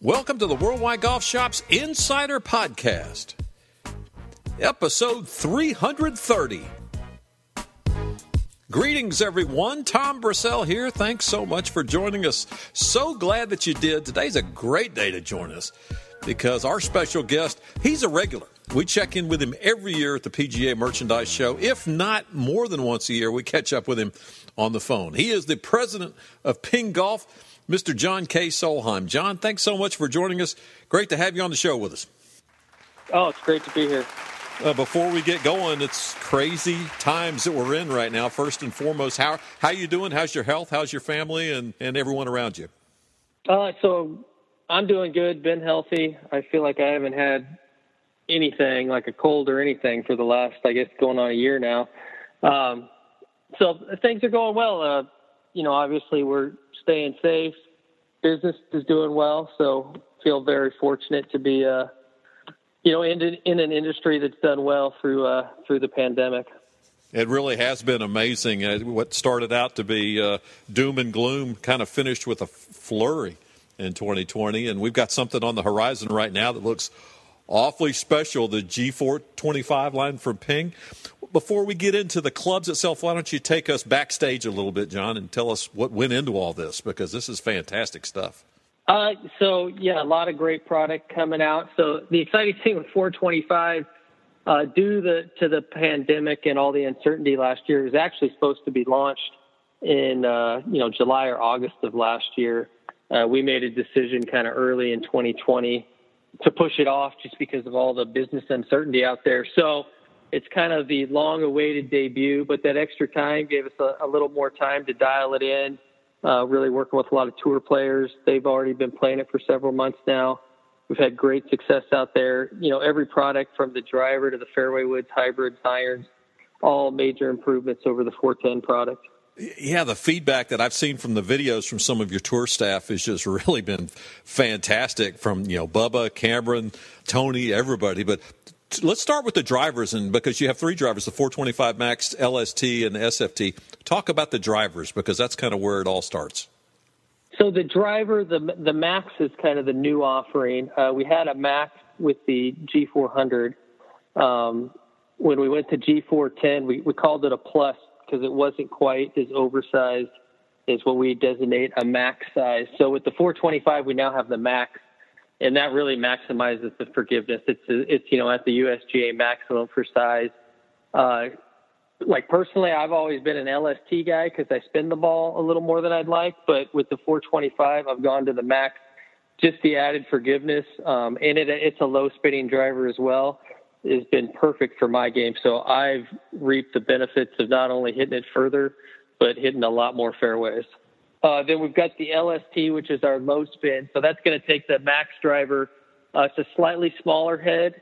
Welcome to the Worldwide Golf Shops Insider Podcast, episode 330. Greetings, everyone. Tom Brissell here. Thanks so much for joining us. So glad that you did. Today's a great day to join us because our special guest, he's a regular. We check in with him every year at the PGA Merchandise Show. If not more than once a year, we catch up with him on the phone. He is the president of Ping Golf, Mr. John K. Solheim. John, thanks so much for joining us. Great to have you on the show with us. Oh, it's great to be here. Uh, before we get going, it's crazy times that we're in right now. First and foremost, how how you doing? How's your health? How's your family and, and everyone around you? Uh, so I'm doing good. Been healthy. I feel like I haven't had anything like a cold or anything for the last, I guess, going on a year now. Um, so things are going well. Uh, you know, obviously we're staying safe. Business is doing well, so feel very fortunate to be, uh, you know, in, in an industry that's done well through uh, through the pandemic. It really has been amazing. Uh, what started out to be uh, doom and gloom kind of finished with a flurry in 2020, and we've got something on the horizon right now that looks awfully special. The G425 line from Ping before we get into the clubs itself, why don't you take us backstage a little bit, John, and tell us what went into all this because this is fantastic stuff. Uh, so yeah, a lot of great product coming out. So the exciting thing with 425, uh, due the, to the pandemic and all the uncertainty last year, was actually supposed to be launched in uh, you know July or August of last year. Uh, we made a decision kind of early in 2020 to push it off just because of all the business uncertainty out there. So it's kind of the long awaited debut, but that extra time gave us a, a little more time to dial it in. Uh, really working with a lot of tour players. They've already been playing it for several months now. We've had great success out there. You know, every product from the driver to the fairway woods, hybrids, irons, all major improvements over the 410 product. Yeah, the feedback that I've seen from the videos from some of your tour staff has just really been fantastic from, you know, Bubba, Cameron, Tony, everybody. But let's start with the drivers, and because you have three drivers, the 425 Max, LST, and the SFT. Talk about the drivers because that's kind of where it all starts. So the driver, the the Max is kind of the new offering. Uh, we had a Max with the G400. Um, when we went to G410, we, we called it a Plus because it wasn't quite as oversized as what we designate a Max size. So with the 425, we now have the Max and that really maximizes the forgiveness. It's it's you know at the USGA maximum for size. Uh, like personally, I've always been an LST guy because I spin the ball a little more than I'd like. But with the 425, I've gone to the max, just the added forgiveness, um, and it, it's a low spinning driver as well. Has been perfect for my game. So I've reaped the benefits of not only hitting it further, but hitting a lot more fairways. Uh, then we've got the LST, which is our low spin. So that's going to take the max driver. Uh, it's a slightly smaller head.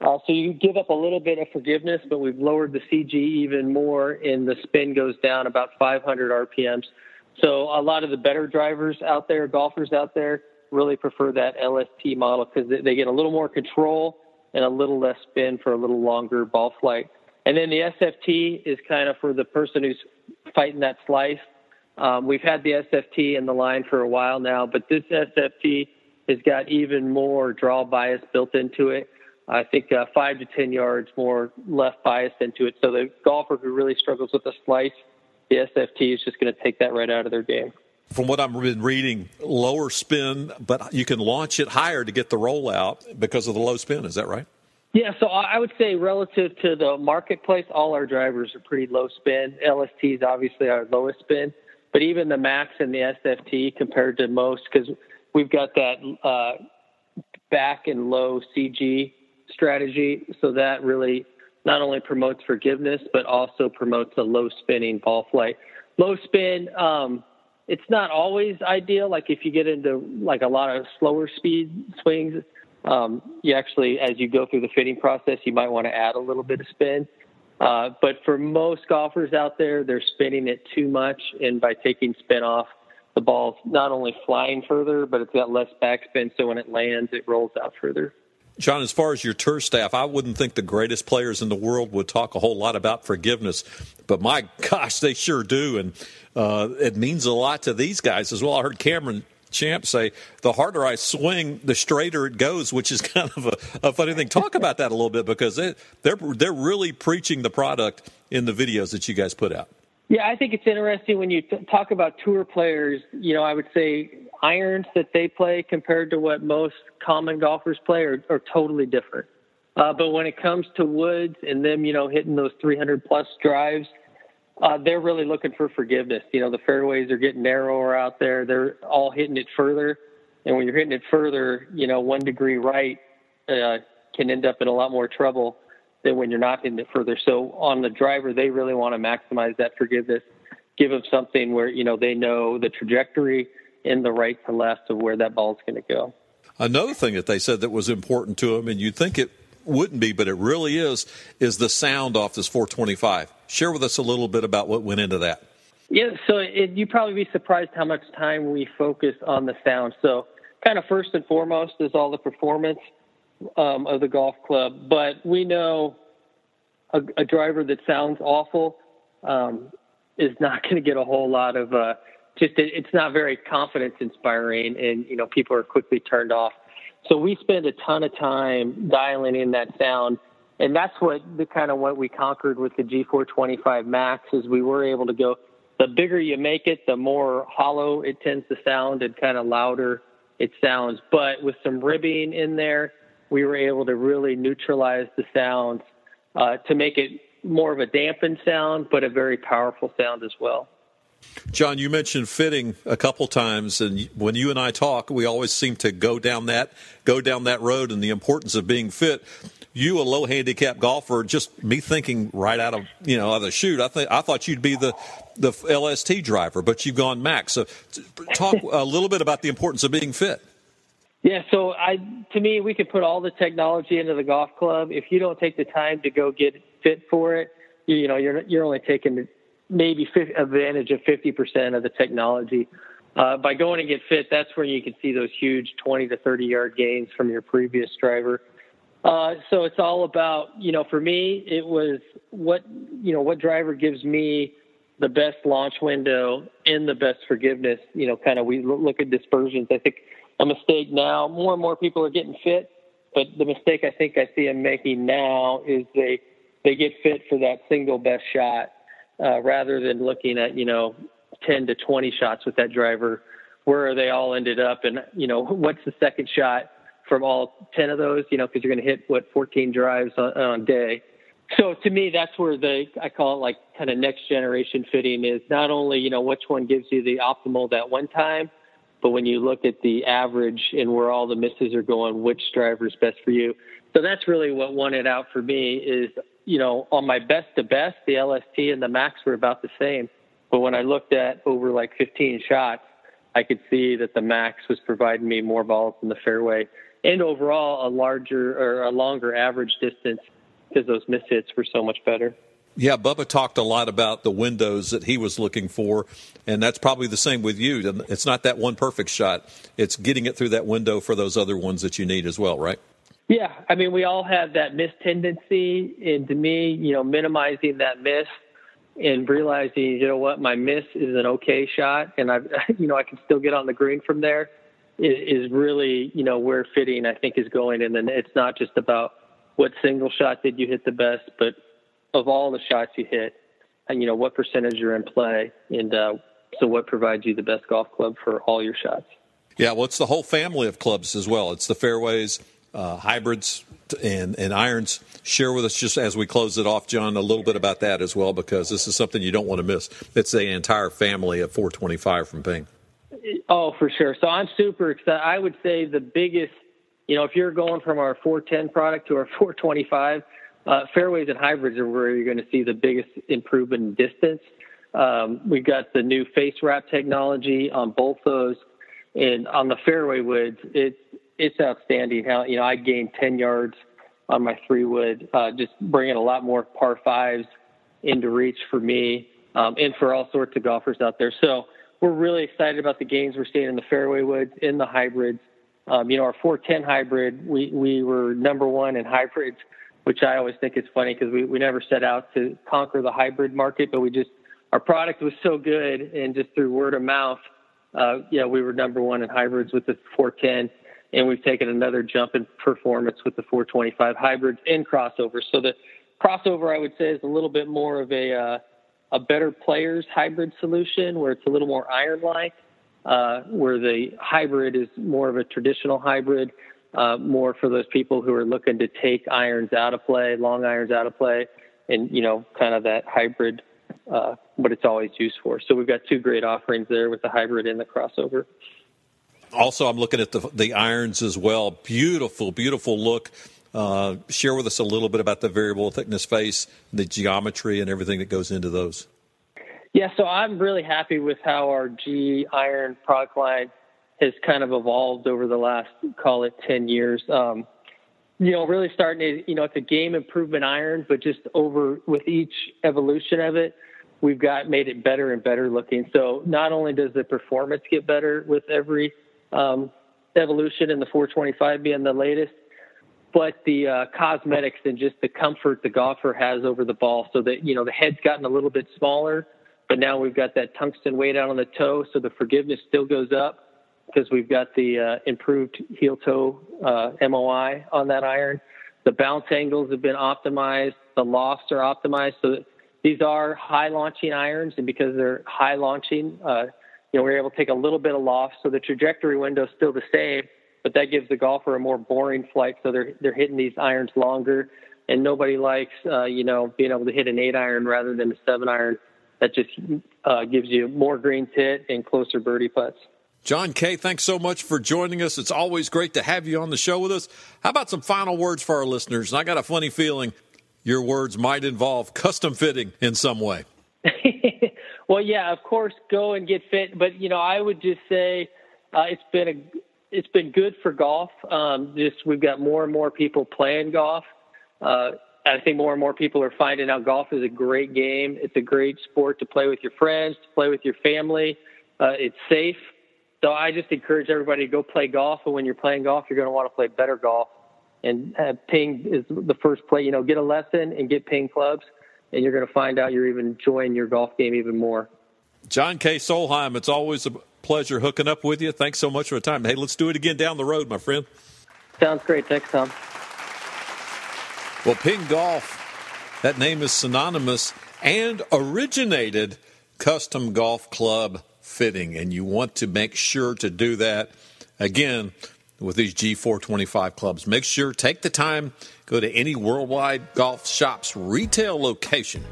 Uh, so you give up a little bit of forgiveness, but we've lowered the CG even more, and the spin goes down about 500 RPMs. So a lot of the better drivers out there, golfers out there, really prefer that LST model because they get a little more control and a little less spin for a little longer ball flight. And then the SFT is kind of for the person who's fighting that slice um, we've had the SFT in the line for a while now, but this SFT has got even more draw bias built into it. I think uh, five to 10 yards more left bias into it. So the golfer who really struggles with the slice, the SFT is just going to take that right out of their game. From what I've been reading, lower spin, but you can launch it higher to get the rollout because of the low spin. Is that right? Yeah, so I would say relative to the marketplace, all our drivers are pretty low spin. LST is obviously our lowest spin but even the max and the SFT compared to most, because we've got that uh, back and low CG strategy, so that really not only promotes forgiveness but also promotes a low spinning ball flight. Low spin, um, it's not always ideal. Like if you get into like a lot of slower speed swings, um, you actually, as you go through the fitting process, you might want to add a little bit of spin. Uh, but for most golfers out there, they're spinning it too much, and by taking spin off, the ball's not only flying further, but it's got less backspin, so when it lands, it rolls out further. John, as far as your tour staff, I wouldn't think the greatest players in the world would talk a whole lot about forgiveness, but my gosh, they sure do, and uh, it means a lot to these guys as well. I heard Cameron Champ say, "The harder I swing, the straighter it goes," which is kind of a, a funny thing. Talk about that a little bit because they, they're they're really preaching the product in the videos that you guys put out. Yeah, I think it's interesting when you t- talk about tour players. You know, I would say irons that they play compared to what most common golfers play are, are totally different. Uh, but when it comes to woods and them, you know, hitting those 300 plus drives, uh, they're really looking for forgiveness. You know, the fairways are getting narrower out there. They're all hitting it further. And when you're hitting it further, you know, one degree right uh, can end up in a lot more trouble than when you're not hitting it further. So on the driver, they really want to maximize that forgiveness, give them something where, you know, they know the trajectory and the right to left of where that ball's going to go. Another thing that they said that was important to them, and you'd think it wouldn't be, but it really is, is the sound off this 425. Share with us a little bit about what went into that. Yeah, so it, you'd probably be surprised how much time we focus on the sound. So, kind of first and foremost is all the performance um, of the golf club, but we know a, a driver that sounds awful um, is not going to get a whole lot of. Uh, just it's not very confidence inspiring, and you know people are quickly turned off. So we spend a ton of time dialing in that sound, and that's what the kind of what we conquered with the G425 Max is we were able to go. The bigger you make it, the more hollow it tends to sound and kind of louder it sounds. But with some ribbing in there, we were able to really neutralize the sounds uh, to make it more of a dampened sound, but a very powerful sound as well. John, you mentioned fitting a couple times, and when you and I talk, we always seem to go down that go down that road and the importance of being fit. You, a low handicap golfer, just me thinking right out of you know out of the chute. I think I thought you'd be the the LST driver, but you've gone max. So, talk a little bit about the importance of being fit. Yeah, so I to me, we could put all the technology into the golf club. If you don't take the time to go get fit for it, you, you know you're you're only taking maybe advantage of 50% of the technology. Uh, by going and get fit, that's where you can see those huge 20 to 30 yard gains from your previous driver. Uh, so it's all about, you know, for me, it was what, you know, what driver gives me the best launch window and the best forgiveness. You know, kind of we look at dispersions. I think a mistake now, more and more people are getting fit, but the mistake I think I see them making now is they they get fit for that single best shot uh, rather than looking at you know 10 to 20 shots with that driver. Where are they all ended up, and you know what's the second shot from all 10 of those? You know, because you're going to hit what 14 drives on, on day. So to me, that's where the I call it like kind of next generation fitting is not only you know which one gives you the optimal that one time, but when you look at the average and where all the misses are going, which driver is best for you. So that's really what won it out for me is you know, on my best to best, the LST and the Max were about the same. But when I looked at over like 15 shots, I could see that the Max was providing me more balls in the fairway and overall a larger or a longer average distance because those miss hits were so much better. Yeah, Bubba talked a lot about the windows that he was looking for, and that's probably the same with you. It's not that one perfect shot; it's getting it through that window for those other ones that you need as well, right? Yeah, I mean, we all have that miss tendency, and to me, you know, minimizing that miss and realizing, you know what, my miss is an okay shot, and I, you know, I can still get on the green from there, is really, you know, where fitting I think is going, and then it's not just about what single shot did you hit the best, but of all the shots you hit, and you know what percentage you're in play, and uh, so what provides you the best golf club for all your shots. Yeah, well, it's the whole family of clubs as well. It's the fairways uh, hybrids and, and irons. Share with us, just as we close it off, John, a little bit about that as well, because this is something you don't want to miss. It's the entire family of 425 from Ping. Oh, for sure. So I'm super excited. I would say the biggest, you know, if you're going from our 410 product to our 425, uh, fairways and hybrids are where you're going to see the biggest improvement in distance. Um, we've got the new face wrap technology on both those. And on the fairway woods, it's it's outstanding. How you know I gained ten yards on my three wood, uh, just bringing a lot more par fives into reach for me um, and for all sorts of golfers out there. So we're really excited about the gains we're seeing in the fairway woods, in the hybrids, Um, you know, our 410 hybrid, we, we were number one in hybrids, which I always think is funny because we, we never set out to conquer the hybrid market, but we just, our product was so good and just through word of mouth, uh, yeah, we were number one in hybrids with the 410 and we've taken another jump in performance with the 425 hybrids and crossovers. So the crossover, I would say, is a little bit more of a, uh, a better players hybrid solution where it's a little more iron like uh, where the hybrid is more of a traditional hybrid, uh, more for those people who are looking to take irons out of play, long irons out of play, and you know, kind of that hybrid, uh, what it's always used for. So we've got two great offerings there with the hybrid and the crossover. Also, I'm looking at the the irons as well. Beautiful, beautiful look. Uh, share with us a little bit about the variable thickness face, the geometry, and everything that goes into those. Yeah, so I'm really happy with how our G iron product line has kind of evolved over the last, call it 10 years. Um, you know, really starting to, you know, it's a game improvement iron, but just over with each evolution of it, we've got made it better and better looking. So not only does the performance get better with every um, evolution and the 425 being the latest, but the uh, cosmetics and just the comfort the golfer has over the ball. So that, you know, the head's gotten a little bit smaller but now we've got that tungsten weight out on the toe, so the forgiveness still goes up because we've got the uh, improved heel toe uh, MOI on that iron. The bounce angles have been optimized. The lofts are optimized. So these are high launching irons, and because they're high launching, uh, you know, we're able to take a little bit of loft. So the trajectory window is still the same, but that gives the golfer a more boring flight. So they're they're hitting these irons longer, and nobody likes, uh, you know, being able to hit an eight iron rather than a seven iron that just uh, gives you more greens hit and closer birdie putts. John K., thanks so much for joining us. It's always great to have you on the show with us. How about some final words for our listeners? And I got a funny feeling your words might involve custom fitting in some way. well, yeah, of course, go and get fit. But you know, I would just say uh, it's been a it's been good for golf. Um, just we've got more and more people playing golf. Uh, I think more and more people are finding out golf is a great game. It's a great sport to play with your friends, to play with your family. Uh, it's safe. So I just encourage everybody to go play golf. And when you're playing golf, you're going to want to play better golf. And uh, ping is the first play. You know, get a lesson and get ping clubs, and you're going to find out you're even enjoying your golf game even more. John K. Solheim, it's always a pleasure hooking up with you. Thanks so much for the time. Hey, let's do it again down the road, my friend. Sounds great. Thanks, Tom. Well, Ping Golf, that name is synonymous and originated custom golf club fitting, and you want to make sure to do that again with these G425 clubs. Make sure take the time, go to any worldwide golf shops retail location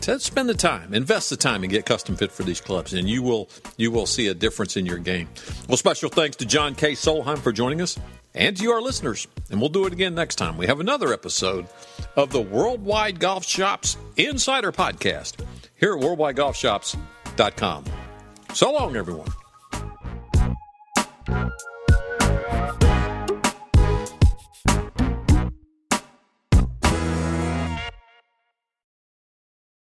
to spend the time, invest the time, and get custom fit for these clubs, and you will you will see a difference in your game. Well, special thanks to John K. Solheim for joining us and to you, our listeners. And we'll do it again next time. We have another episode of the Worldwide Golf Shops Insider Podcast here at worldwidegolfshops.com. So long, everyone.